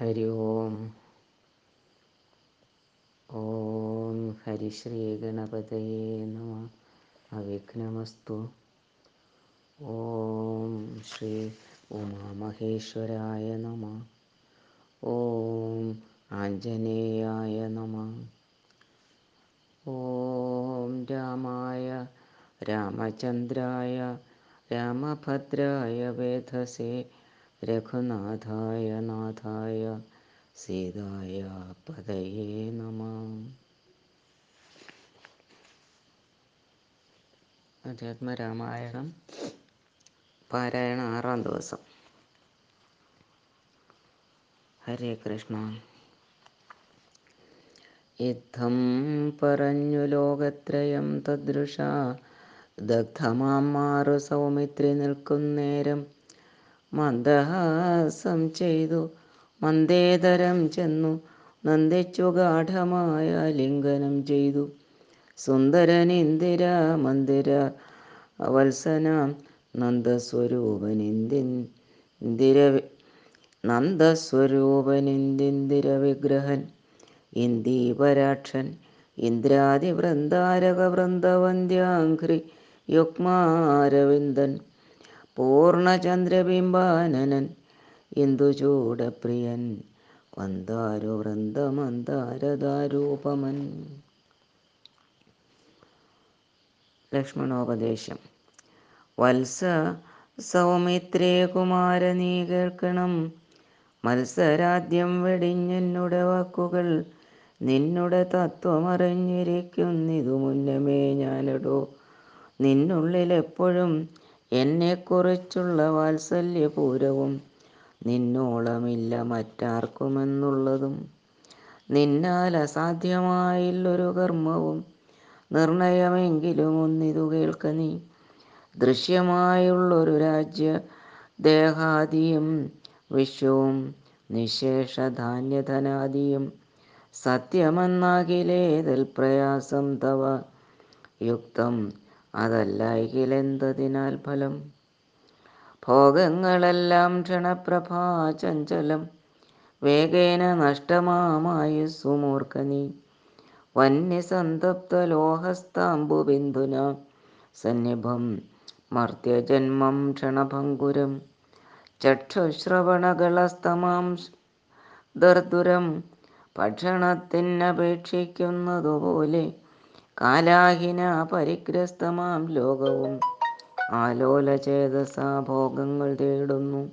ഹരി ഓം. ഓം ഹരിശ്രീ ഗണപതയേ നമ. അവിഘ്നമസ്തു. ഓം ശ്രീ ഉമാമഹേശ്വരായ നമ. ഓം ആഞ്ജനേയായ നമ. ഓം രാമായ രാമചന്ദ്രായ രാമഭദ്രായ വേധസേ രഘുനാഥായ നാഥായ സീതായ പതയേ നമ അധ്യാത്മരാമായണം പാരായണ ആറാം ദിവസം। ഹരേ കൃഷ്ണ। യുദ്ധം പറഞ്ഞു ലോകത്രയം തദൃശ ദഗ്ധമാം മാറു സൗമിത്രി നിൽക്കുന്നേരം മന്ദഹാസം ചെയ്തു. മന്ദേതരം ചെന്നു. നന്ദിച്ചു ഗാഠമായ ലിംഗനം ചെയ്തു. സുന്ദരൻ ഇന്ദിര മന്ദിര വത്സന നന്ദസ്വരൂപനിന്ദിര നന്ദസ്വരൂപനിന്ദിന്ദിര വിഗ്രഹൻ ഇന്ദീപരാക്ഷൻ. ഇന്ദ്രാദി വൃന്ദാരക വൃന്ദവന്ദ്യാഘ്രി യുഗ്മാരവിന്ദൻ. പൂർണചന്ദ്രബിംബാനനൻ ഇന്ദുചൂടപ്രിയൻ വന്താരു വൃന്ദമന്താരതാരൂപമൻ ലക്ഷ്മണോപദേശം. വത്സ സൗമിത്രേ കുമാര നീ കേൾക്കണം മത്സരാദ്യം വെടിഞ്ഞെന്നുടെ വാക്കുകൾ നിന്നുടെ തത്വമറിഞ്ഞിരിക്കുന്നിതു മുന്നമേ ഞാനിടോ. നിന്നുള്ളിൽ എപ്പോഴും എന്നെക്കുറിച്ചുള്ള വാത്സല്യപൂരവും നിന്നോളമില്ല മറ്റാർക്കുമെന്നുള്ളതും നിന്നാൽ അസാധ്യമായില്ലൊരു കർമ്മവും നിർണയമെങ്കിലും ഒന്നിതു കേൾക്ക നീ. ദൃശ്യമായുള്ളൊരു രാജ്യ ദേഹാദിയും വിശ്വവും നിശേഷധാന്യധനാദിയും സത്യമെന്നാകിലേതൽ പ്രയാസം തവ യുക്തം അതല്ലായികിലെന്തതിനാൽ ഫലം? ഭോഗങ്ങളെല്ലാം ക്ഷണപ്രഭാചഞ്ചലം വേഗേന നഷ്ടമാമായി സുമൂർഖനി വന്യസന്തപ്ത ലോഹസ്താമ്പു ബിന്ദുന. സന്നിഭം മർത്യജന്മം ക്ഷണഭങ്കുരം. ചക്ഷുശ്രവണകളസ്തമാം ദർദുരം. ഭക്ഷണത്തിനപേക്ഷിക്കുന്നതുപോലെ കാലാഹിന പരിഗ്രസ്തമാം ലോകവും. ആലോല ആലോലചേതസാ ഭോഗങ്ങൾ തേടുന്നു.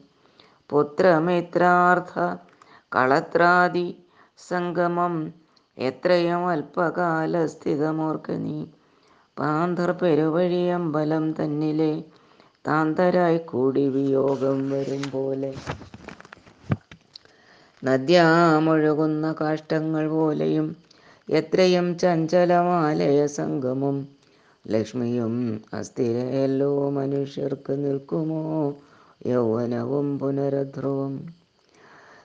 പുത്രമിത്രാർത്ഥ കളത്രാദി സംഗമം എത്രയും അല്പകാലസ്ഥിതമോർക്ക നീ. പാന്തർ പെരുവഴിയമ്പലം തന്നിലെ താന്തരായി കൂടി വിയോഗം വരും പോലെ. നദ്യാമൊഴുകുന്ന കാഷ്ടങ്ങൾ പോലെയും എത്രയും ചഞ്ചലമാലയ സംഗമം. ലക്ഷ്മിയും അസ്ഥിരയല്ലോ മനുഷ്യർക്ക് നിൽക്കുമോ? യൗവനവും പുനരധ്രുവം.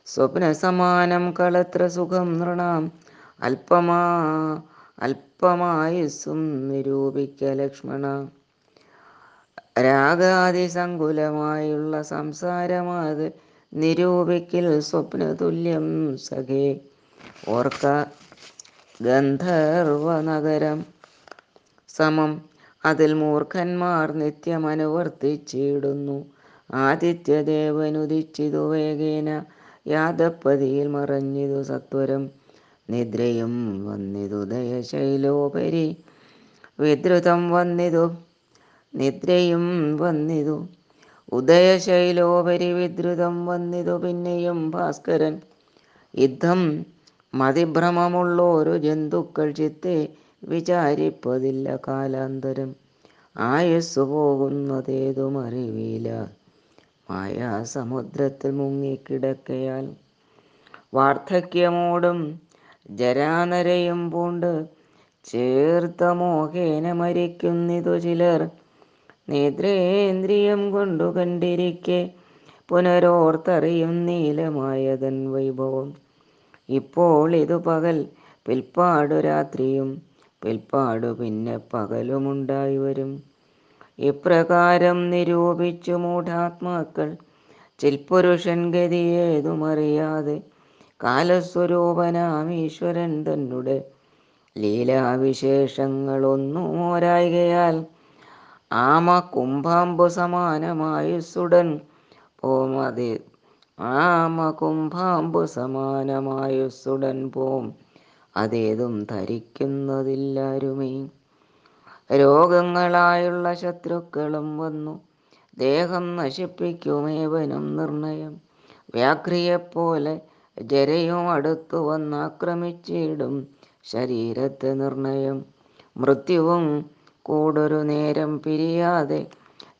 സ്വപ്നസമാനം കളത്ര സുഖം നൃണാം. അല്പമാ അല്പമായുസ്സും നിരൂപിക്ക ലക്ഷ്മണ. രാഗാതിസങ്കുലമായുള്ള സംസാരമാത് നിരൂപിക്കൽ സ്വപ്നതുല്യം സഖേ. ഓർക്ക ഗന്ധർവനഗരം. സമം. അതിൽ മൂർഖന്മാർ നിത്യമനുവർത്തിച്ചിടുന്നു. ആദിത്യദേവനുദിച്ചിതു വേഗേന. യാദപ്പതിയിൽ മറഞ്ഞിതു സത്വരം. നിദ്രയും വന്നിതു ദയശൈലോപരി. വിദ്രുതം വന്നിതു. നിദ്രയും വന്നിതു. ഉദയശൈലോപരി വിദ്രുതം വന്നിതു പിന്നെയും ഭാസ്കരൻ. യുദ്ധം മതിഭ്രമമുള്ളോരു ജന്തുക്കൾ ചിത്തെ വിചാരിപ്പതില്ല കാലാന്തരം. ആയുസ് പോകുന്നതേതും അറിവില്ല മായാസമുദ്രത്തിൽ മുങ്ങിക്കിടക്കയാൽ വാർദ്ധക്യമോടും ജരാനരയും പൂണ്ട് ചേർത്ത മോഹേന മരിക്കുന്നിതു ചിലർ. നേത്രേന്ദ്രിയം കൊണ്ടു കണ്ടിരിക്കെ പുനരോർത്തറിയും നീലമായതൻ വൈഭവം. ഇപ്പോൾ ഇതു പകൽ പിൽപ്പാടു രാത്രിയും പിൽപ്പാടു പിന്നെ പകലുമുണ്ടായി വരും. ഇപ്രകാരം നിരൂപിച്ചു മൂഢാത്മാക്കൾ ചിൽപുരുഷൻ ഗതിയേതുമറിയാതെ കാലസ്വരൂപനാം ഈശ്വരൻ തന്നെ ലീലാവിശേഷങ്ങളൊന്നുമോരായികയാൽ ആമ കുംഭാമ്പു സമാനമായുസുടൻ പോം അത് ആമ കുംഭാമ്പു സമാനമായുസുടൻ പോം. അതേതും ധരിക്കുന്നതില്ലാരുമേ. രോഗങ്ങളായുള്ള ശത്രുക്കളും വന്നു. ദേഹം നശിപ്പിക്കുമേവനും നിർണയം. വ്യാഘ്രിയെപ്പോലെ ജരയും അടുത്തു വന്നാക്രമിച്ചിടും ശരീരത്തെ നിർണയം. മൃത്യുവും കൂടൊരു നേരം പിരിയാതെ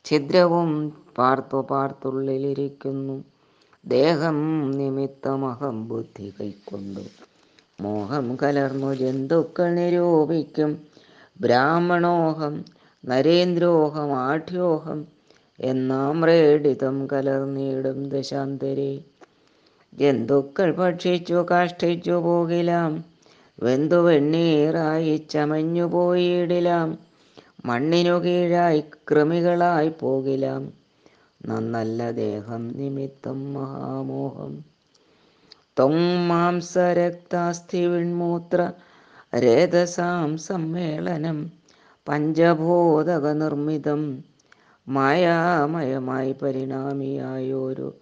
ഛിദ്രവും പാർത്തു പാർത്തുള്ളിലിരിക്കുന്നു. ദേഹം നിമിത്തമഹം ബുദ്ധി കൈക്കൊണ്ടു. മോഹം കലർന്നു ജന്തുക്കൾ നിരൂപിക്കും. ബ്രാഹ്മണോഹം നരേന്ദ്രോഹം ആഠ്യോഹം എന്നാം റേഡിതം കലർന്നിടും ദശാന്തരെ. ജന്തുക്കൾ ഭക്ഷിച്ചു കാഷ്ടിച്ചു പോകിലാം. വെന്തു വെണ്ണീറായി ചമഞ്ഞു പോയിടിലാം മണ്ണിനു കീഴായി കൃമികളായി പോകിലാം. നന്നല്ല ദേഹം നിമിത്തം മഹാമോഹം. ത്വം മാംസരക്താസ്ഥി വിൺമൂത്ര രേതസാം സമ്മേളനം പഞ്ചഭൂതക നിർമ്മിതം മായാമയമായി പരിണാമിയായൊരു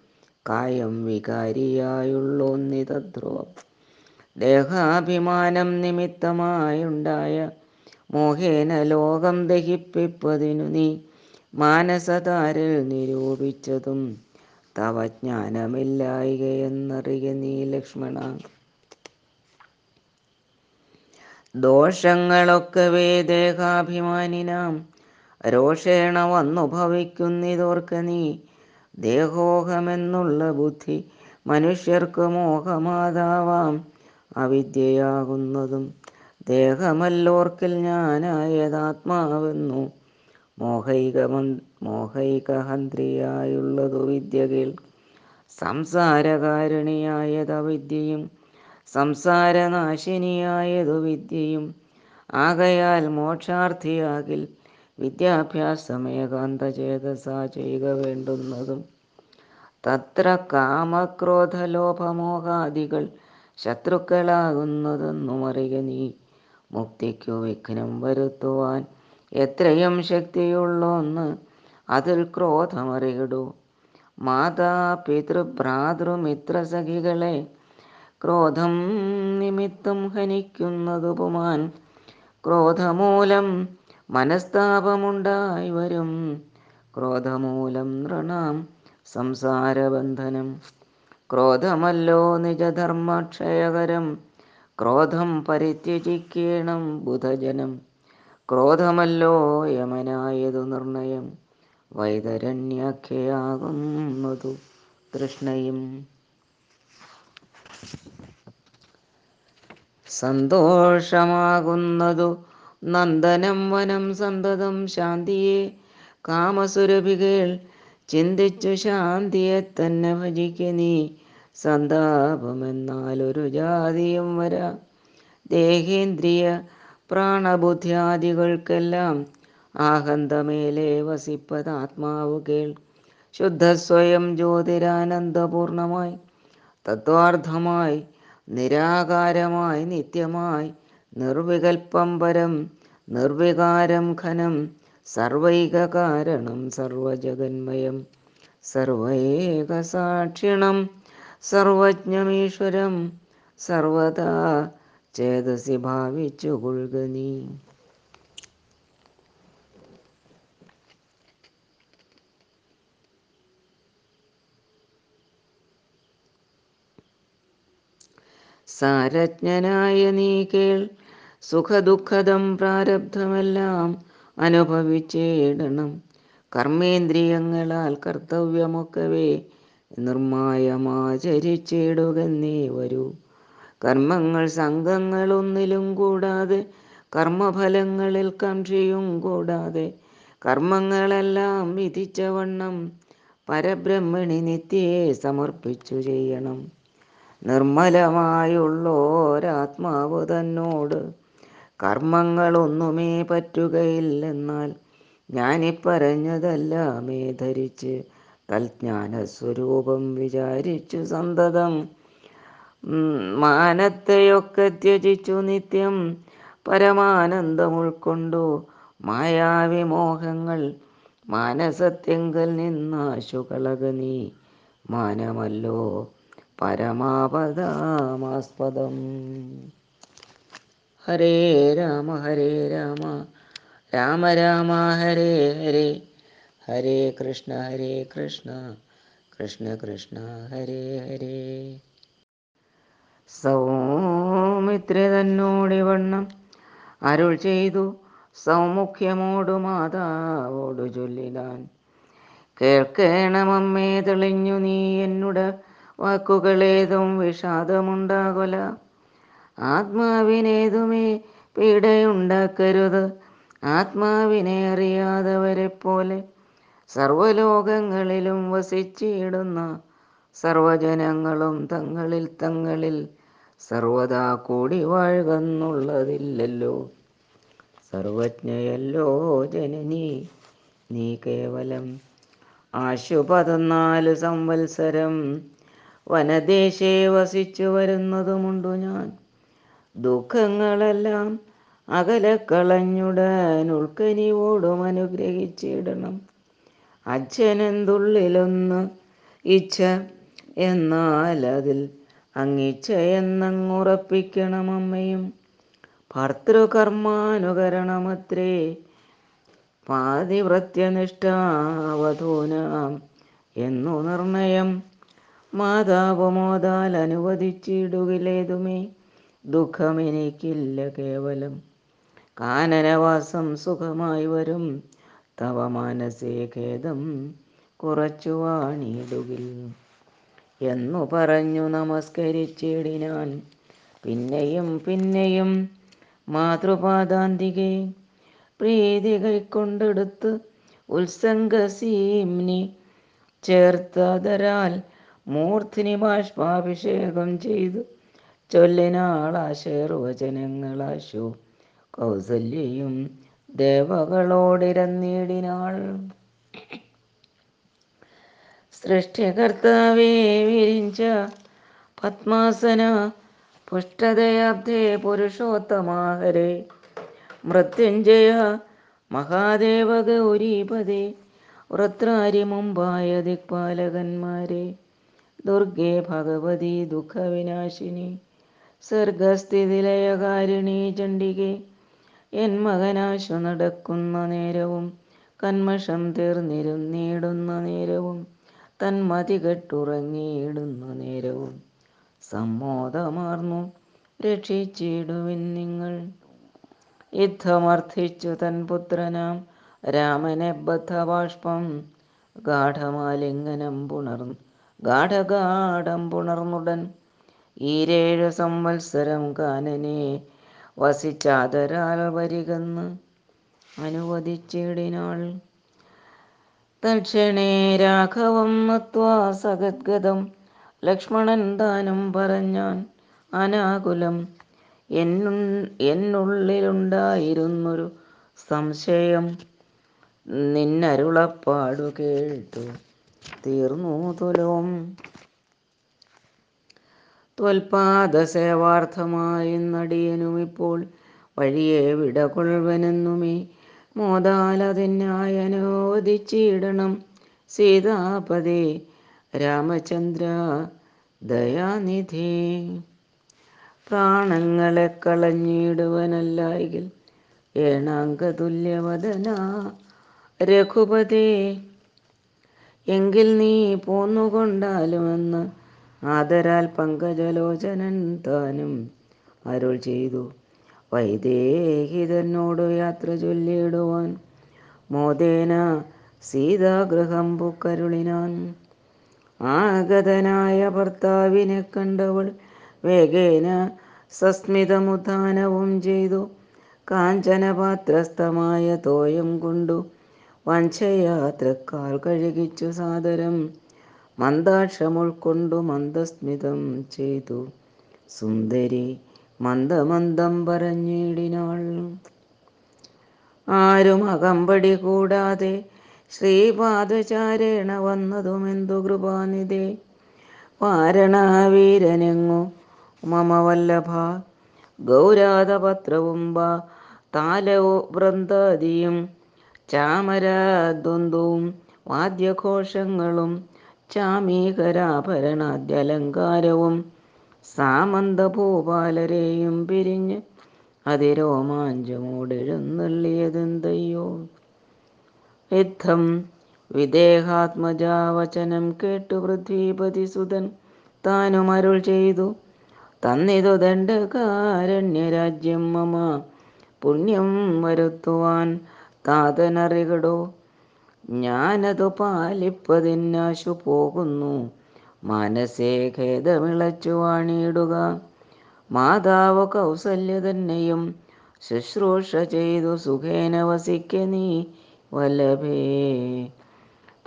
കായം വികാരിയായുള്ളൊന്നിതധ്രുവം. ദേഹാഭിമാനം നിമിത്തമായുണ്ടായ മോഹേന ലോകം ദഹിപ്പിപ്പതിനു നീ മാനസതാരിൽ നിരൂപിച്ചതും തവ ജ്ഞാനമില്ലായികയെന്നറിയ നീ ലക്ഷ്മണ. ദോഷങ്ങളൊക്കവേ ദേഹാഭിമാനിനാം രോഷേണ വന്നു ഭവിക്കുന്നിതോർക്ക നീ. ദേഹോഹമെന്നുള്ള ബുദ്ധി മനുഷ്യർക്ക് മോഹമാതാവാം. അവിദ്യയാകുന്നതും ദേഹമല്ലോർക്കിൽ ഞാനായതാത്മാവെന്നു മോഹൈകമ മോഹൈകഹന്ത്രിയായുള്ളതു വിദ്യകൾ സംസാരകാരിണിയായതവിദ്യയും സംസാരനാശിനിയായതു വിദ്യയും ആകയാൽ മോക്ഷാർത്ഥിയാകിൽ വിദ്യാഭ്യാസമേകാന്തചേതസാ ചെയ്യുക വേണ്ടുന്നതും. തത്ര കാമക്രോധലോഭമോഹാദികൾ ശത്രുക്കളാകുന്നതെന്നും അറിയ നീ മുക്തിക്കു വിഘ്നം വരുത്തുവാൻ എത്രയും ശക്തിയുള്ളൊന്ന് അതിൽ ക്രോധമറിയിടൂ. മാതാ പിതൃഭ്രാതൃമിത്രസഖികളെ ക്രോധം നിമിത്തം ഹനിക്കുന്നതുപുമാൻ ക്രോധമൂലം മനസ്താപമുണ്ടായി വരും. ക്രോധമൂലം നൃണാം സംസാരബന്ധനം. ക്രോധമല്ലോ നിജധർമ്മക്ഷയകരം. ക്രോധം പരിത്യജിക്കണം ബുധജനം. ക്രോധമല്ലോ യമനായതു നിർണയം. വൈതരണ്യാഖ്യയാകുന്നതു തൃഷ്ണയും. സന്തോഷമാകുന്നതു നന്ദനം വനം സന്തതം ശാന്തിയെ. കാമസുരഭികൾ ചിന്തിച്ചു ശാന്തിയെ തന്നെ ഭജിക്ക നീ. സന്താപമെന്നാൽ ഒരു ജാതിയും വരാ. ദേഹേന്ദ്രിയ പ്രാണബുദ്ധ്യാദികൾക്കെല്ലാം ആഹന്തമേലെ വസിപ്പതാത്മാവ് കേൾ. ശുദ്ധസ്വയം ജ്യോതിരാനന്ദപൂർണമായി തത്വാർത്ഥമായി നിരാകാരമായി നിത്യമായി നിർവികൽപ്പം പരം നിർവികാരം ഖനം സർവൈകകാരണം സർവജഗന്മയം സർവൈകസാക്ഷിണം സർവജ്ഞമീശ്വരം സർവതാ ചേതസി ഭാവിച്ചു കൊള്ളുക നീ. സാരജ്ഞനായ നീ കേൾ സുഖദുഃഖദം പ്രാരബ്ധമെല്ലാം അനുഭവിച്ചേടണം. കർമ്മേന്ദ്രിയങ്ങളാൽ കർത്തവ്യമൊക്കവേ നിർമായമാചരിച്ചിടുക നീ വരൂ. കർമ്മങ്ങൾ സംഘങ്ങൾ ഒന്നിലും കൂടാതെ കർമ്മഫലങ്ങളിൽ കാക്ഷിയും കൂടാതെ കർമ്മങ്ങളെല്ലാം വിധിച്ചവണ്ണം പരബ്രഹ്മണി നിത്യയെ സമർപ്പിച്ചു ചെയ്യണം. നിർമ്മലമായുള്ളോരാത്മാവ് തന്നോട് കർമ്മങ്ങളൊന്നുമേ പറ്റുകയില്ലെന്നാൽ ഞാനിപ്പറഞ്ഞതെല്ലാമേ ധരിച്ച് തൽജ്ഞാനസ്വരൂപം വിചാരിച്ചു സന്തതം മാനത്തെയൊക്കെ ത്യജിച്ചു നിത്യം പരമാനന്ദം ഉൾക്കൊണ്ടു മായാവിമോഹങ്ങൾ മാനസത്യങ്കൽ നിന്നാശുകളകനി മാനമല്ലോ പരമാപദമാസ്പദം. ഹരേ രാമ ഹരേ രാമ. രാമ രാമ ഹരേ ഹരേ. ഹരേ കൃഷ്ണ ഹരേ കൃഷ്ണ. കൃഷ്ണ കൃഷ്ണ ഹരേ ഹരേ. സൗമിത്രി തന്നോടിവണ്ണം അരുൾ ചെയ്തു. സൗമുഖ്യമോടു മാതാവോടു ചൊല്ലിലാൻ. കേൾക്കേണമമ്മേ തെളിഞ്ഞു നീ എന്നുട വാക്കുകളേതും വിഷാദമുണ്ടാകൊല. ആത്മാവിനേതുമേ പീഡയുണ്ടാക്കരുത്. ആത്മാവിനെ അറിയാതവരെ പോലെ സർവലോകങ്ങളിലും വസിച്ചിടുന്ന സർവജനങ്ങളും തങ്ങളിൽ തങ്ങളിൽ സർവദാ കൂടി വാഴുകെന്നുള്ളതില്ലല്ലോ. സർവജ്ഞയല്ലോ ജനനി. നീ കേവലം ആശു പതിനാല് സംവത്സരം വനദേശേ വസിച്ചു വരുന്നതുമുണ്ടു ഞാൻ. ദുഃഖങ്ങളെല്ലാം അകലക്കളഞ്ഞുടൻ ഉൾക്കനിവോടും അനുഗ്രഹിച്ചിടണം. അച്ഛനെന്തുള്ളിലൊന്ന് ഇച്ഛ എന്നാൽ അതിൽ അങ്ങിച്ചയെന്നങ്ങുറപ്പിക്കണം അമ്മയും ഭർത്തൃകർമാനുകരണമത്രേ പാതിവൃത്യനിഷ്ഠാവധൂന എന്നു നിർണയം. മാതാവ് മോതാൽ അനുവദിച്ചിടുകിലേതുമേ ദുഃഖമെനിക്കില്ല കേവലം. കാനനവാസം സുഖമായി വരും തവ മാനസേ ഖേദം കുറച്ചു വാണിടുകിൽ എന്നു പറഞ്ഞു നമസ്കരിച്ചിടിനാൻ. പിന്നെയും പിന്നെയും മാതൃപാദാന്തികെ പ്രീതി കൈക്കൊണ്ടെടുത്ത് ഉത്സംഗസീംനി ചേർത്തതരാൽ മൂർത്തിനി ബാഷ്പാഭിഷേകം ചെയ്തു. ചൊല്ലിനാളാശേർവചനങ്ങളാശു കൗസല്യയും ദേവകളോടിരന്നിടിനാൾ. സൃഷ്ടികർത്താവേ വിരിഞ്ച പത്മാസന പുഷ്ടതയാബ്ദേ പുരുഷോത്തമാഹരേ മൃത്യുഞ്ജയ മഹാദേവ ഗൗരീപദേ വൃത്രാരി മുമ്പായ ദിക്പാലകന്മാരെ ദുർഗേ ഭഗവതി ദുഃഖവിനാശിനി സർഗസ്ഥിതിലയകാരിണി ചണ്ഡികെ എൻ മകനാശു നടക്കുന്ന നേരവും കന്മഷം തീർന്നിരുന്നിടുന്ന നേരവും. തന്മതി കെട്ടുറങ്ങിയിടുന്ന നേരവും. സമ്മോദമാർന്നു രക്ഷിച്ചിടുവിൻ നിങ്ങൾ. യുദ്ധമർത്ഥിച്ചു തൻ പുത്രനാം രാമനെ ബദ്ധബാഷ്പം. ഗാഠമാലിംഗനം പുണർന്നു ഗാഠഗാഠം പുണർന്നുടൻ ഈരേഴ് സംവത്സരം കാനനെ വസിച്ചാതരാൽ വരികന്ന് അനുവദിച്ചിടിനാൾ. തൽക്ഷണേ രാഘവം മത്വാ സഗദ്ഗതം. ലക്ഷ്മണൻ താനും പറഞ്ഞാൻ അനാകുലം. എന്നു എന്നുള്ളിലുണ്ടായിരുന്നൊരു സംശയം നിന്നരുളപ്പാടു കേട്ടു. തീർന്നു തുലവും ത്വൽപാദ സേവാർത്ഥമായി ഇപ്പോൾ വഴിയെ വിടകൊള്ളുവനെന്നുമേ മോദാലതിനായി അനുവദിച്ചിടണം സീതാപതേ രാമചന്ദ്ര ദയാനിധി. പ്രാണങ്ങളെ കളഞ്ഞിടുവനല്ലായെങ്കിൽ ഏണാങ്കതുല്യവദന. രഘുപതേ എങ്കിൽ നീ പോന്നുകൊണ്ടാലുമെന്ന് ആദരാൽ പങ്കജലോചനൻ താനും അരുൾ ചെയ്തു. വൈദേഹി തന്നോട് യാത്ര ചൊല്ലിയിടുവാൻ. മോദേന സീതാഗൃഹം പൂക്കരുളിനാൻ. ആഗതനായ ഭർത്താവിനെ കണ്ടവൾ വേഗേന സസ്മിതമുദ്ധാനവും ചെയ്തു. കാഞ്ചനപാത്രസ്ഥമായ തോയം കൊണ്ടു വഞ്ചയാത്രക്കാൽ കഴുകിച്ചു സാദരം. മന്ദാക്ഷമുൾക്കൊണ്ടു മന്ദസ്മിതം ചെയ്തു. സുന്ദരി മന്ദമന്ദം പറഞ്ഞിടിനാൾ ആരും അകമ്പടി കൂടാതെ ശ്രീപാദചാരേണ വന്നതുമെന്തു വാരണവീരനെങ്ങു വാരണാവീരനെങ്ങു മമവല്ലഭ? ഗൗരാതപത്രവും വാ താലവും വൃന്ദാദിയും ചാമരദ്വന്ദ്വും വാദ്യഘോഷങ്ങളും ചാമീകരാഭരണാദ്യലങ്കാരവും സാമന്തഭൂപാലരെയും പിരിഞ്ഞ് അതിരോമാഞ്ചമോടെഴുന്നള്ളിയതെന്തയ്യോ? യുദ്ധം വിദേഹാത്മജാവചനം കേട്ടു പൃഥ്വീപതിസുതൻ താനും അരുൾ ചെയ്തു തന്നിതു ദണ്ഡകാരണ്യരാജ്യം മമ പുണ്യം വരുത്തുവാൻ താതനറികടോ? ഞാനതു പാലിപ്പതിനാശു പോകുന്നു മനസ്സേ ഖേദമിളച്ചു വാണിയിടുക. മാതാവ് കൗസല്യ തന്നെയും ശുശ്രൂഷ ചെയ്തു സുഖേന വസിക്ക നീ വല്ലഭേ.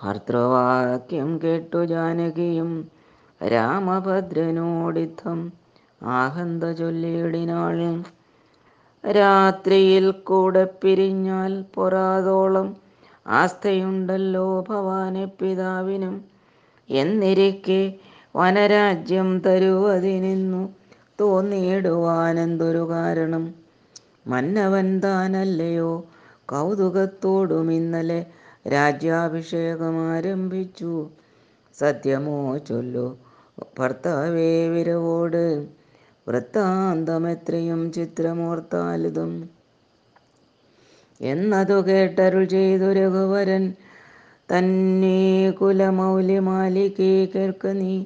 ഭർത്തൃവാക്യം കേട്ടു ജാനകിയും രാമഭദ്രനോടിത്തം ആഹന്ത ചൊല്ലിയിടിനാൾ രാത്രിയിൽ കൂടെ പിരിഞ്ഞാൽ പൊറാതോളം ആസ്ഥയുണ്ടല്ലോ ഭവാനെ പിതാവിനും. എന്നിരിക്കെ വനരാജ്യം തരുവതിനെന്നു തോന്നിയിടുവാനെന്തൊരു കാരണം? മന്നവൻ താനല്ലയോ? കൗതുകത്തോടും ഇന്നലെ രാജ്യാഭിഷേകം ആരംഭിച്ചു. സത്യമോ ചൊല്ലു ഭർത്താവേ വിരവോട്. വൃത്താന്തം എത്രയും ചിത്രമോർത്താലിതും. എന്നതു കേട്ടരുൾ ചെയ്തു രഘുവരൻ തന്നെ കുലമൗലിമാലികേ കേൾക്ക നീ.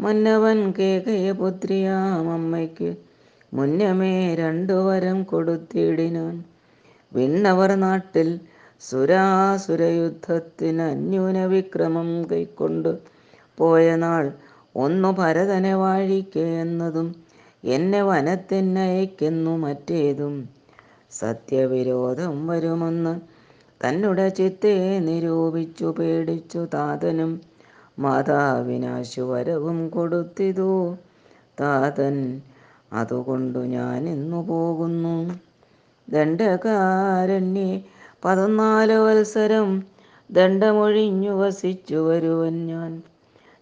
മന്നവൻ കേകയ പുത്രിയാം അമ്മയ്ക്ക് മുന്നമേ രണ്ടു വരം കൊടുത്തിടിനാൻ. വിണ്ണവർ നാട്ടിൽ സുരാസുരയുദ്ധത്തിന് അന്യൂന വിക്രമം കൈക്കൊണ്ട് പോയ നാൾ ഒന്നു ഭരതനെ വാഴിക്ക എന്നതും എന്നെ വനത്തിനയക്കുന്നു മറ്റേതും സത്യവിരോധം വരുമെന്ന് തന്നുടെ ചിത്തെ നിരൂപിച്ചു പേടിച്ചു താതനും മാതാവിനാശുവരവും കൊടുത്തിതു. താതൻ അതുകൊണ്ടു ഞാൻ ഇന്നു പോകുന്നു. ദണ്ഡകാരണ്യെ പതിനാല് വത്സരം ദണ്ഡമൊഴിഞ്ഞു വസിച്ചു വരുവൻ ഞാൻ.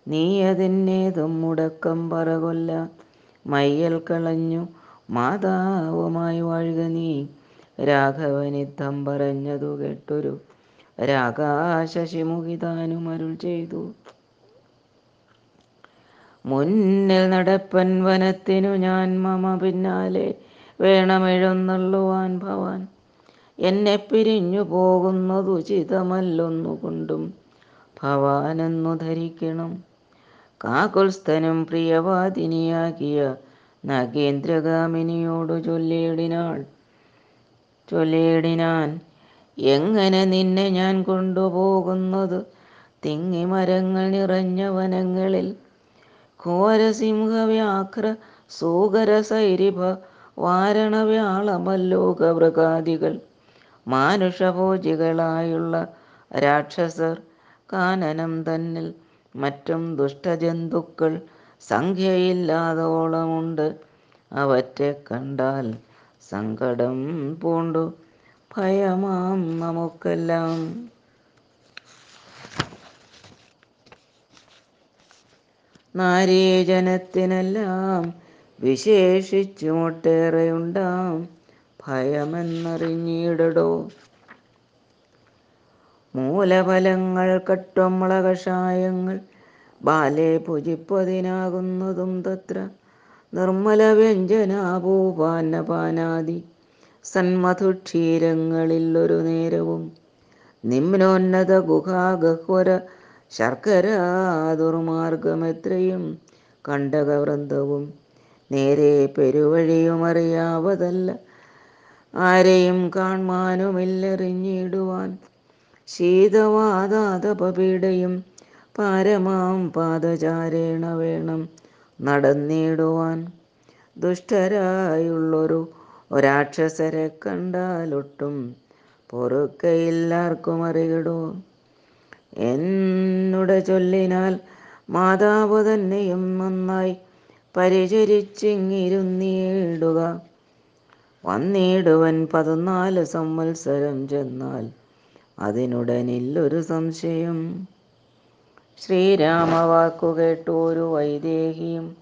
നീ അതിന്നേതും മുടക്കം പറകൊല്ല. മയ്യൽ കളഞ്ഞു. മാതാവുമായി വാഴുക നീ. രാഘവനിത്തം പറഞ്ഞതു കേട്ടൊരു രാകാശശിമുഖിതാനും അരുൾ ചെയ്തു. മുന്നിൽ നടപ്പൻ വനത്തിനു ഞാൻ മമ പിന്നാലെ വേണമെഴുന്നള്ളുവാൻ ഭവാൻ. എന്നെ പിരിഞ്ഞു പോകുന്നതു ചിതമല്ലൊന്നുകൊണ്ടും ഭവാനെന്നു ധരിക്കണം. കാകുൽസ്ഥനും പ്രിയവാദിനിയാകിയ നഗേന്ദ്രഗാമിനിയോടു ചൊല്ലിയിടിനാൾ ചൊല്ലിയിടിനാൻ. എങ്ങനെ നിന്നെ ഞാൻ കൊണ്ടുപോകുന്നത്? തിങ്ങി മരങ്ങൾ നിറഞ്ഞ വനങ്ങളിൽ. ഘോരസിംഹവ്യാഘ്ര സൂകരസൈരിഭ വാരണവ്യാളമല്ലോകമൃഗാദികൾ മാനുഷഭോജികളായുള്ള രാക്ഷസർ കാനനം തന്നിൽ. മറ്റും ദുഷ്ടജന്തുക്കൾ സംഖ്യയില്ലാതോളമുണ്ട്. അവറ്റെ കണ്ടാൽ സങ്കടം പൂണ്ടു. ഭയമാം നമുക്കെല്ലാം. നാരീജനത്തിനെല്ലാം വിശേഷിച്ചുമൊട്ടേറെയുണ്ടാം. ഭയമെന്നറിഞ്ഞിടടോ. മൂലഫലങ്ങൾ കട്ടുമ്പള കഷായങ്ങൾ ബാലെ പൂജിപ്പതിനാകുന്നതും തത്ര. നിർമ്മല വ്യഞ്ജനാഭൂപാന്നപാനാദി സന്മധുക്ഷീരങ്ങളിൽ ഒരു നേരവും നിമ്നോന്നത ഗുഹാഗഹ്വര ശർക്കര ദുർമാർഗമെത്രയും കണ്ടകവൃന്ദവും. നേരെ പെരുവഴിയുമറിയാവതല്ല ആരെയും കാൺമാനുമില്ലെറിഞ്ഞിടുവാൻ ശീതവാതാതപപീഡയും പാരമാം പാദചാരേണ വേണം. നടന്നിടുവാൻ ദുഷ്ടരായുള്ളൊരു ഒരാക്ഷസരെ കണ്ടാലൊട്ടും പൊറുക്കയില്ലാർക്കും അറിയിടൂ. എന്നുടെ ചൊല്ലിനാൽ മാതാവ് തന്നെയും നന്നായി പരിചരിച്ചിങ്ങിരുന്നിടുക. വന്നിടുവൻ പതിനാല് സംവത്സരം ചെന്നാൽ അതിനുടനില്ലൊരു സംശയം. ശ്രീരാമവാക്കു കേട്ടു ഒരു വൈദേഹിയും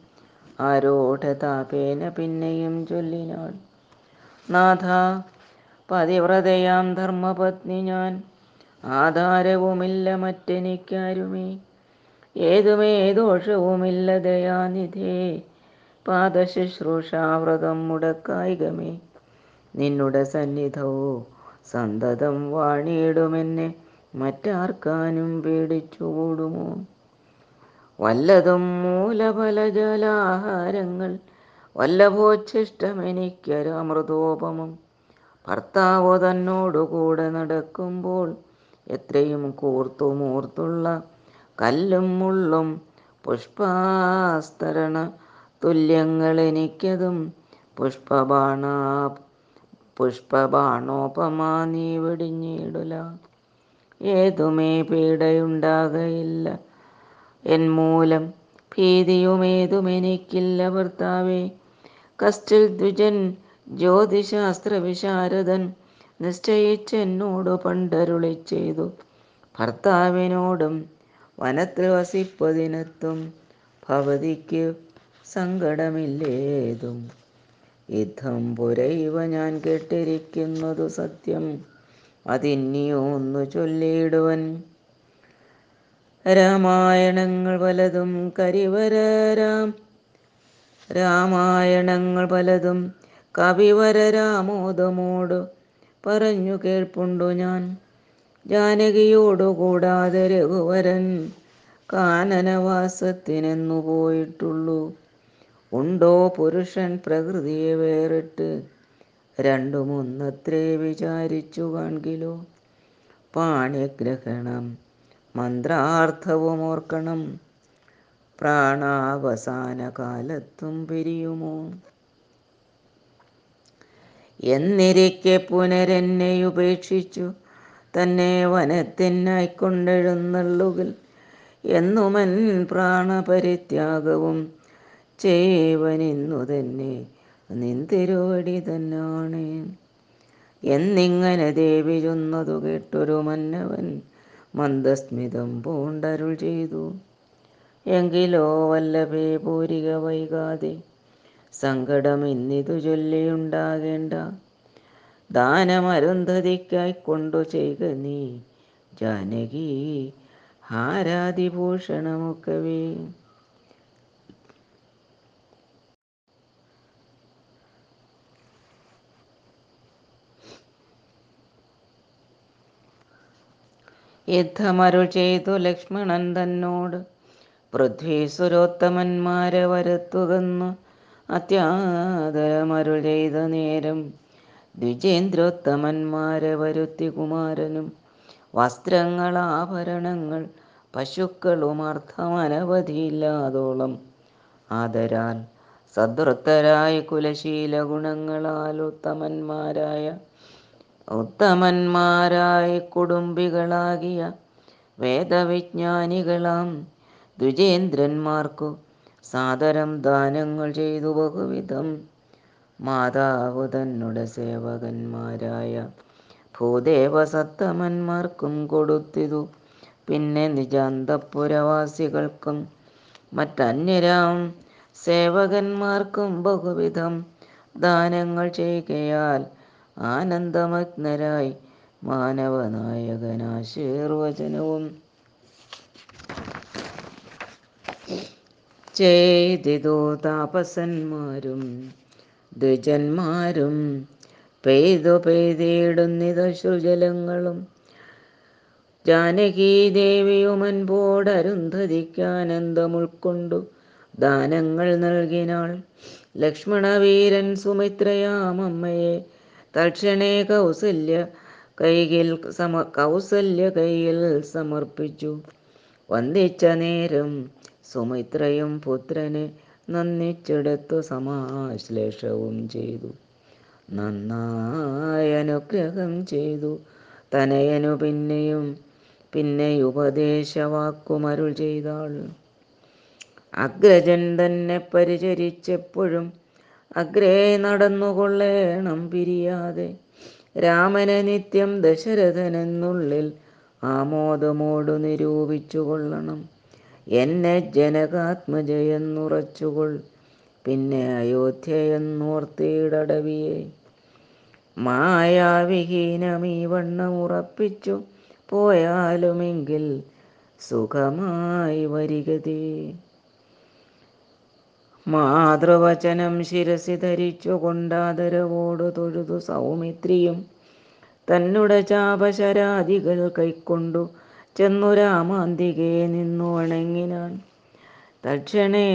ആരോഢതാപേന പിന്നെയും ചൊല്ലിനാൾ. നാഥ പതിവ്രതയാം ധർമ്മപത്നി ഞാൻ. ആധാരവുമില്ല മറ്റെനിക്കാരുമേ. ഏതുമേ ദോഷവുമില്ല ദയാനിധേ. പാദശുശ്രൂഷാവ്രതം മുടക്കായികമേ. നിന്നുടെ സന്നിധവോ സന്തതം വാണിയിടുമെന്നെ. മറ്റാർക്കാനും പേടിച്ചുകൂടുമോ വല്ലതും മൂലഫലജലാഹാരങ്ങൾ വല്ലഭോച്ഛിഷ്ടമെനിക്കൊരമൃതോപമം ഭർത്താവ് തന്നോടുകൂടെ നടക്കുമ്പോൾ എത്രയും കൂർത്തുമൂർത്തുള്ള കല്ലും മുള്ളും പുഷ്പാസ്തരണ തുല്യങ്ങൾ എനിക്കതും പുഷ്പബാണ പുഷ്പബാണോപമാ നീ വെടിഞ്ഞിടുല. ഏതുമേ പീഡയുണ്ടാകയില്ല. എൻ മൂലം ഭീതിയുമേതുമെനിക്കില്ല ഭർത്താവേ. കസ്റ്റിൽ ദ്വിജൻ ജ്യോതിശാസ്ത്ര വിശാരദൻ നിശ്ചയിച്ചെന്നോടു പണ്ടരുളി ചെയ്തു. ഭർത്താവിനോടും വനത്തിൽ വസിപ്പതിനത്തും ഭവതിക്ക് സങ്കടമില്ലേതും. യുദ്ധം പുരയിവ ഞാൻ കേട്ടിരിക്കുന്നതു സത്യം. അതിന്നിയൊന്നു ചൊല്ലിയിടുവൻ. രാമായണങ്ങൾ പലതും കരിവരരാം. രാമായണങ്ങൾ പലതും കവിവരരാമോദമോട് പറഞ്ഞു കേൾപ്പുണ്ടു ഞാൻ? ജാനകിയോടു കൂടാതെ രഘുവരൻ കാനനവാസത്തിനെന്നു പോയിട്ടുള്ളൂ. ഉണ്ടോ പുരുഷൻ പ്രകൃതിയെ വേറിട്ട്? രണ്ടുമൊന്നത്രേ വിചാരിച്ചു കാൺകിലോ. പാണിഗ്രഹണം മന്ത്രാർത്ഥവും ഓർക്കണം. പ്രാണാവസാന കാലത്തും പിരിയുമോ? എന്നിരിക്കെ പുനരെന്നെ ഉപേക്ഷിച്ചു തന്നെ വനത്തിനായി കൊണ്ടെഴുന്നള്ളുകൾ എന്നുമൻ പ്രാണപരിത്യാഗവും ചെയ്വനിന്നു തന്നെ നിന്തിരുവടി തന്നാണ് എന്നിങ്ങനെ ദേവി ചൊന്നതു കേട്ടൊരു മന്നവൻ മന്ദസ്മിതം പൂണ്ടരുൾ ചെയ്തു. എങ്കിലോ വല്ലഭേ പൂരിക വൈകാതെ സങ്കടം ഇന്നിതു ചൊല്ലിയുണ്ടാകേണ്ട. ദാനമരുന്ധതിക്കായി കൊണ്ടു ചെയ്യുക നീ ജാനകി ഹാരാതിഭൂഷണമൊക്കവേ യുദ്ധമരുൾ ചെയ്തു ലക്ഷ്മണൻ തന്നോട്. പൃഥ്വീസുരോത്തമന്മാരെ വരുത്തുകന്നു. അത്യാദരമരുൾ ചെയ്ത നേരം ദ്വിജേന്ദ്രോത്തമന്മാരെ വരുത്തി കുമാരനും. വസ്ത്രങ്ങൾ ആഭരണങ്ങൾ പശുക്കളും അർത്ഥമനവധിയില്ലാതോളം ആദരാൽ സദൃത്തരായ കുലശീല ഗുണങ്ങളാൽ ഉത്തമന്മാരായ ഉത്തമന്മാരായി കുടുംബികളാകിയ വേദവിജ്ഞാനികളാം ദ്വിജേന്ദ്രന്മാർക്കു സാദരം ദാനങ്ങൾ ചെയ്തു ബഹുവിധം. മാതാവ് തന്നുടെ സേവകന്മാരായ ഭൂദേവസത്തമന്മാർക്കും കൊടുത്തിതു. പിന്നെ നിജാന്തപുരവാസികൾക്കും മറ്റന്യരാം സേവകന്മാർക്കും ബഹുവിധം ദാനങ്ങൾ ചെയ്യുകയാൽ ആനന്ദമഗ്നരായി മാനവനായകനാശീർവചനവും ചെയ്തിതു താപസന്മാരും ദ്വിജന്മാരും. പെയ്തു പെയ്തിടുന്നിത ശ്രുജലങ്ങളും ജാനകീ ദേവിയുമൻപോടരുന്ധതിക്കാനന്ദം ഉൾക്കൊണ്ടു ദാനങ്ങൾ നൽകിനാൾ. ലക്ഷ്മണവീരൻ സുമിത്രയാമമ്മയെ തൽക്ഷണേ കൗസല്യ കൈകിൽ സമ കൗസല്യ കൈയിൽ സമർപ്പിച്ചു. വന്ദിച്ച നേരം സുമിത്രയും പുത്രനെ നന്ദിച്ചെടുത്തു സമാശ്ലേഷവും ചെയ്തു. നന്നായി അനുഗ്രഹം ചെയ്തു. തനയനു പിന്നെയും പിന്നെ ഉപദേശവാക്കുമരുൾ ചെയ്താൾ. അഗ്രജൻ തന്നെ പരിചരിച്ചെപ്പോഴും അഗ്രേ നടന്നുകൊള്ളേണം പിരിയാതെ. രാമനെ നിത്യം ദശരഥനെന്നുള്ളിൽ ആമോദമോടു നിരൂപിച്ചു കൊള്ളണം എന്നെ ജനകാത്മജയെന്നുറച്ചുകൊൾ. പിന്നെ അയോധ്യയെന്നോർത്തിയിടവിയെ മായാവിഹീനമീ വണ്ണം ഉറപ്പിച്ചു പോയാലുമെങ്കിൽ സുഖമായി വരികതേ. മാതൃവചനം ശിരസി ധരിച്ചു കൊണ്ടാദരവോടു തൊഴുതു സൗമിത്രിയും. തന്നുട ചാപശരാദികൾ കൈക്കൊണ്ടു ചെന്നു രാമാന്തികെ നിന്നു വണങ്ങിനാൻ. തക്ഷണേ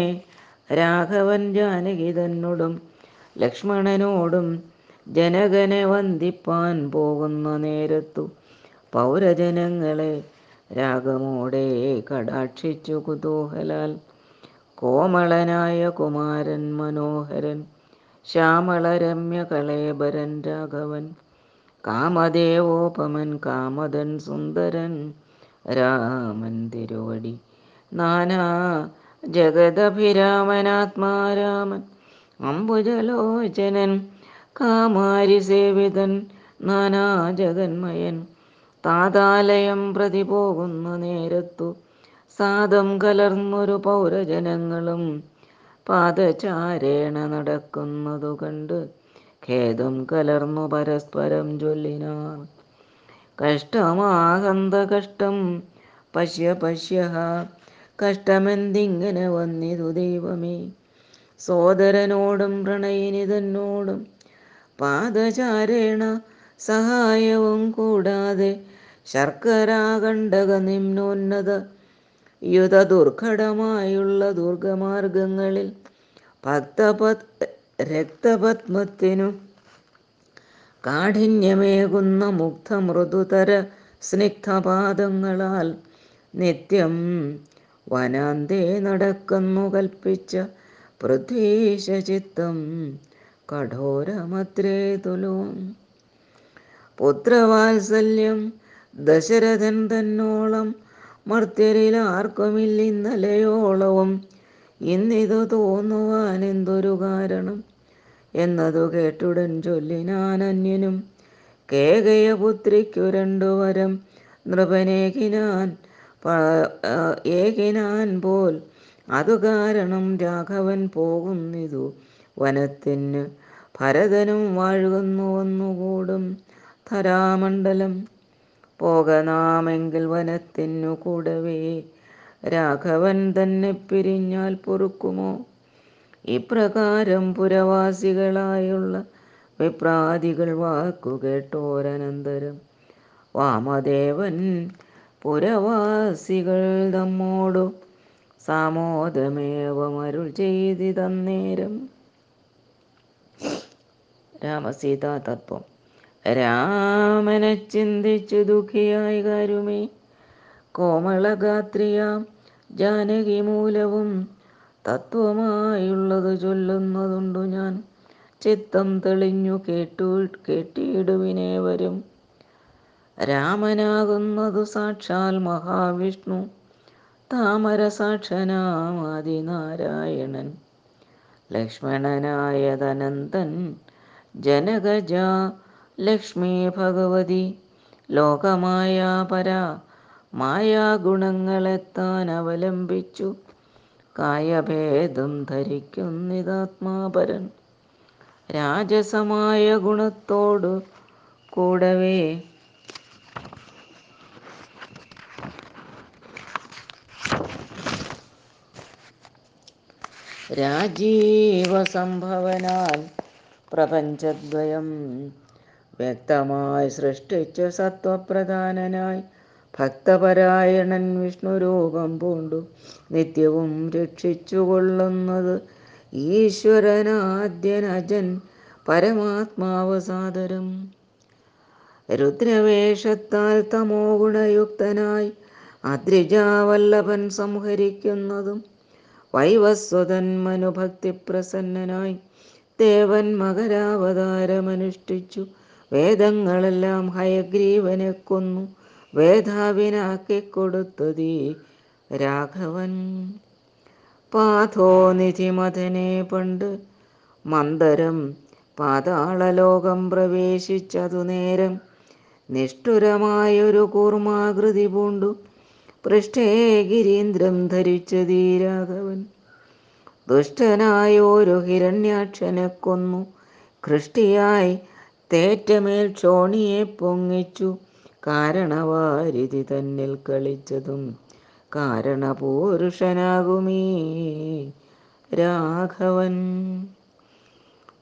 രാഘവൻ ജാനകി തന്നോടും ലക്ഷ്മണനോടും ജനകനെ വന്ദിപ്പാൻ പോകുന്ന നേരത്തു പൗരജനങ്ങളെ രാഗമോടെ കടാക്ഷിച്ചു കുതൂഹലാൽ കോമളനായ കുമാരൻ മനോഹരൻ ശ്യാമളരമ്യ കളേബരൻ രാഘവൻ കാമദേവോപമൻ കാമദൻ സുന്ദരൻ രാമൻ തിരുവടി നാനാ ജഗദഭിരാമനാത്മാരാമൻ അംബുജലോചനൻ കാമാരി സേവിതൻ നാനാ ജഗന്മയൻ താതാലയം പ്രതി പോകുന്ന നേരത്തു സാദം കലർന്നൊരു പൗരജനങ്ങളും പാദചാരേണ നടക്കുന്നതു കണ്ട് ഖേദം കലർന്നു പരസ്പരം ചൊല്ലിനാർ. കഷ്ടമാകന്ത കഷ്ടം പശ്യ പശ്യ കഷ്ടമെന്തിങ്ങനെ വന്നിതു ദൈവമേ? സോദരനോടും പ്രണയിനി തന്നോടും പാദചാരേണ സഹായവും കൂടാതെ ശർക്കരാകണ്ടക നിമ്നോന്നത യുധ ദുർഘടമായുള്ള ദുർഗമാർഗങ്ങളിൽ ഭക്തപത് രക്തപത്മത്തിനു കാഠിന്യമേകുന്ന മുക്തമൃദുതര സ്നിഗ്ധപാദങ്ങളാൽ നിത്യം വനാന്തേ നടക്കുന്നു കൽപ്പിച്ച പൃഥ്വീശചിത്തം കഠോരമത്രേ തുലോം. പുത്രവാത്സല്യം ദശരഥൻ തന്നോളം മർത്യരിൽ ആർക്കുമില്ലിന്നലയോളവും ഇന്നിതു തോന്നുവാൻ എന്തൊരു കാരണം? എന്നതു കേട്ടുടൻ ചൊല്ലിനാൻ അന്യനും കേകയപുത്രിക്കു രണ്ടു വരം. നൃപനേകിനാൻ ഏകിനാൻ പോൽ അതു കാരണം രാഘവൻ പോകുന്നിതു. വനത്തിന് ഭരതനും വാഴുന്നു വന്നുകൂടും ധരാമണ്ഡലം പോകനാമെങ്കിൽ വനത്തിനു കൂടവേ. രാഘവൻ തന്നെ പിരിഞ്ഞാൽ പൊറുക്കുമോ? ഇപ്രകാരം പുരവാസികളായുള്ള വിപ്രാദികൾ വാക്കുകേട്ടോരനന്തരം വാമദേവൻ പുരവാസികൾ തമ്മോടു സാമോദമേവമരുൾ ചെയ്തിതന്നേരം. രാമസീതാ തത്വം. രാമനെ ചിന്തിച്ചു ദുഃഖിയായി കാരുമേ. കോമളഗാത്രിയാം ജാനകി മൂലവും തത്വമായുള്ളത് ചൊല്ലുന്നതുണ്ടു ഞാൻ. ചിത്തം തെളിഞ്ഞു കേട്ടു കേട്ടിടുവിനേവരും. രാമനാകുന്നതു സാക്ഷാൽ മഹാവിഷ്ണു താമര സാക്ഷനാമാദിനാരായണൻ ലക്ഷ്മണനായതനന്തൻ ജനകജ ലക്ഷ്മി ഭഗവതി ലോകമായ പര. മായാഗുണങ്ങളെത്താൻ അവലംബിച്ചു. കായഭേദം ധരിക്കുന്നിതാത്മാപരൻ. രാജസമായ ഗുണത്തോടു കൂടവേ. രാജീവസംഭവനാൽ പ്രപഞ്ചദ്വയം വ്യക്തമായി സൃഷ്ടിച്ച സത്വപ്രധാനനായി ഭക്തപരായണൻ വിഷ്ണു രൂപം പൂണ്ടു. നിത്യവും രക്ഷിച്ചുകൊള്ളുന്നത് ഈശ്വരനാദ്യനജൻ പരമാത്മാവ് സാദരം. രുദ്രവേഷത്താൽ തമോ ഗുണയുക്തനായി അദ്രിജാവല്ലഭൻ സംഹരിക്കുന്നതും വൈവസ്വതൻ മനുഭക്തി പ്രസന്നനായി ദേവൻ മകരാവതാരമനുഷ്ഠിച്ചു. വേദങ്ങളെല്ലാം ഹയഗ്രീവനെ കൊന്നു. വേദാവിനാക്കിക്കൊടുത്തതീ രാഘവൻ. പാഥോനിധിമഥനെ പണ്ട് മന്ദരം പാതാളലോകം പ്രവേശിച്ചതു നേരം നിഷ്ഠുരമായൊരു കൂർമാകൃതി പൂണ്ടു. പൃഷ്ഠേ ഗിരീന്ദ്രം ധരിച്ചതീ രാഘവൻ. ദുഷ്ടനായൊരു ഹിരണ്യാക്ഷനെ കൊന്നു. കൃഷ്ടിയായി തേറ്റമേൽ ചോണിയെ പൊങ്ങിച്ചു. കാരണവാരിതി തന്നിൽ കളിച്ചതും കാരണപൂരുഷനാകുമീ രാഘവൻ.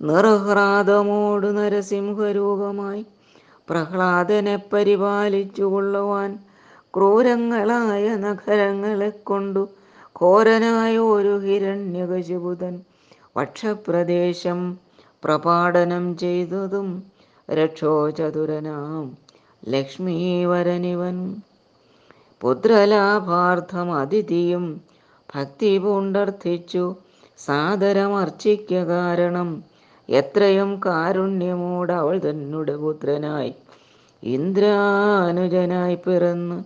നിർഹ്രാദമോട് നരസിംഹരൂപമായി പ്രഹ്ലാദനെ പരിപാലിച്ചു കൊള്ളുവാൻ ക്രൂരങ്ങളായ നഗരങ്ങളെ കൊണ്ടു ഘോരനായ ഒരു ഹിരണ്യകശിപുതൻ വക്ഷപ്രദേശം പ്രപാടനം ചെയ്തതും രക്ഷോചതുരനാം ലക്ഷ്മീവരനിവൻ പുത്രലാഭാർത്ഥം അതിഥിയും ഭക്തി പൂണ്ടർത്ഥിച്ചു സാദരമർച്ചിക്ക കാരണം. എത്രയും കാരുണ്യമോട് അവൾ തന്നെ പുത്രനായി. ഇന്ദ്രാനുജനായി പിറന്ന്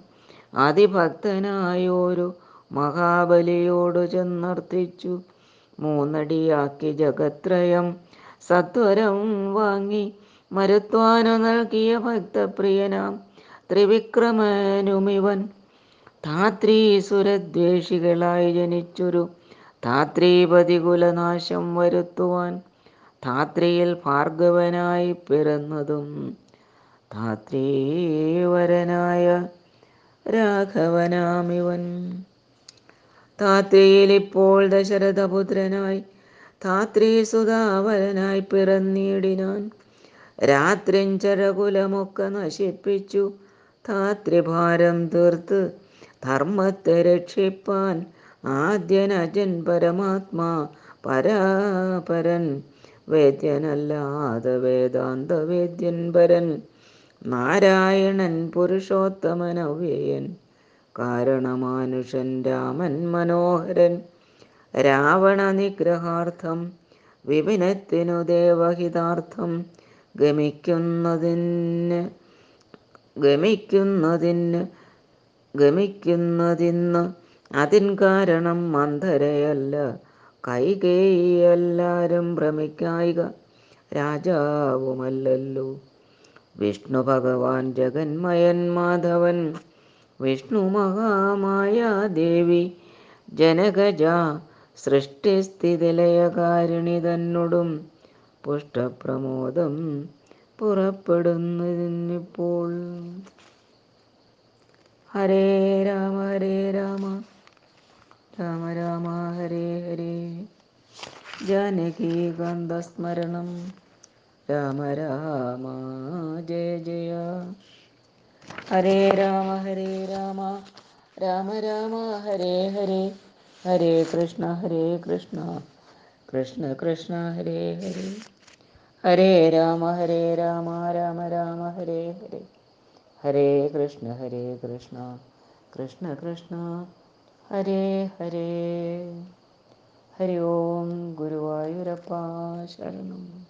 അതിഭക്തനായോരു മഹാബലിയോടു ചെന്നർത്ഥിച്ചു മൂന്നടിയാക്കി ജഗത്രയം സത്വരം വാങ്ങി മരുത്വാനു നൽകിയ ഭക്തപ്രിയനാം ത്രിവിക്രമനുമിവൻ. ധാത്രീസുരദ്വേഷികളായി ജനിച്ചൊരു ധാത്രീപതി കുലനാശം വരുത്തുവാൻ താത്രിയിൽ ഭാർഗവനായി പിറന്നതും ധാത്രീവരനായ രാഘവനാമിവൻ. ധാത്രിയിൽ ഇപ്പോൾ ദശരഥപുത്രനായി ധാത്രീസുതാവരനായി പിറന്നിടിനാൻ രാത്രിഞ്ചരകുലമൊക്കെ നശിപ്പിച്ചു. ധാത്രിഭാരം തീർത്ത് ധർമ്മത്തെ രക്ഷിപ്പാൻ ആദ്യനജൻ പരമാത്മാ പരാപരൻ. വേദ്യനല്ലാതെ വേദാന്ത വേദ്യൻ പരൻ. നാരായണൻ പുരുഷോത്തമൻ അവ്യയൻ കാരണമാനുഷൻ രാമൻ മനോഹരൻ. രാവണ നിഗ്രഹാർത്ഥം വിപിനത്തിനു ദേവഹിതാർത്ഥം. ഗമിക്കുന്നതിന് ഗമിക്കുന്നതിന് ഗമിക്കുന്നതിന്ന് അതിൻ കാരണം മന്ധരയല്ല കൈകേയി എല്ലാരും ഭ്രമിക്കായിക രാജാവുമല്ലല്ലോ. വിഷ്ണു ഭഗവാൻ ജഗന്മയൻ മാധവൻ വിഷ്ണു മഹാമായ ദേവി ജനകജ സൃഷ്ടിസ്ഥിതിലയകാരിണി തന്നോടും പുഷ്ടപ്രമോദം പുറപ്പെടുന്നതിനിപ്പോൾ. ഹരേ രാമ ഹരേ രാമ രാമ രാമ ഹരേ ഹരേ. ജാനകീകാന്തസ്മരണം രാമ രാമ ജയ ജയ. ഹരേ രാമ ഹരേ രാമ രാമ രാമ ഹരേ ഹരേ. ഹരേ കൃഷ്ണ ഹരേ കൃഷ്ണ. കൃഷ്ണ കൃഷ്ണ ഹരേ ഹരേ. ഹരേ രാമ ഹരേ രാമ രാമ രാമ ഹരേ ഹരേ. ഹരേ കൃഷ്ണ ഹരേ കൃഷ്ണ കൃഷ്ണ കൃഷ്ണ ഹരേ ഹരേ. ഹരി ഓം ഗുരുവായൂരപ്പ ശരണം.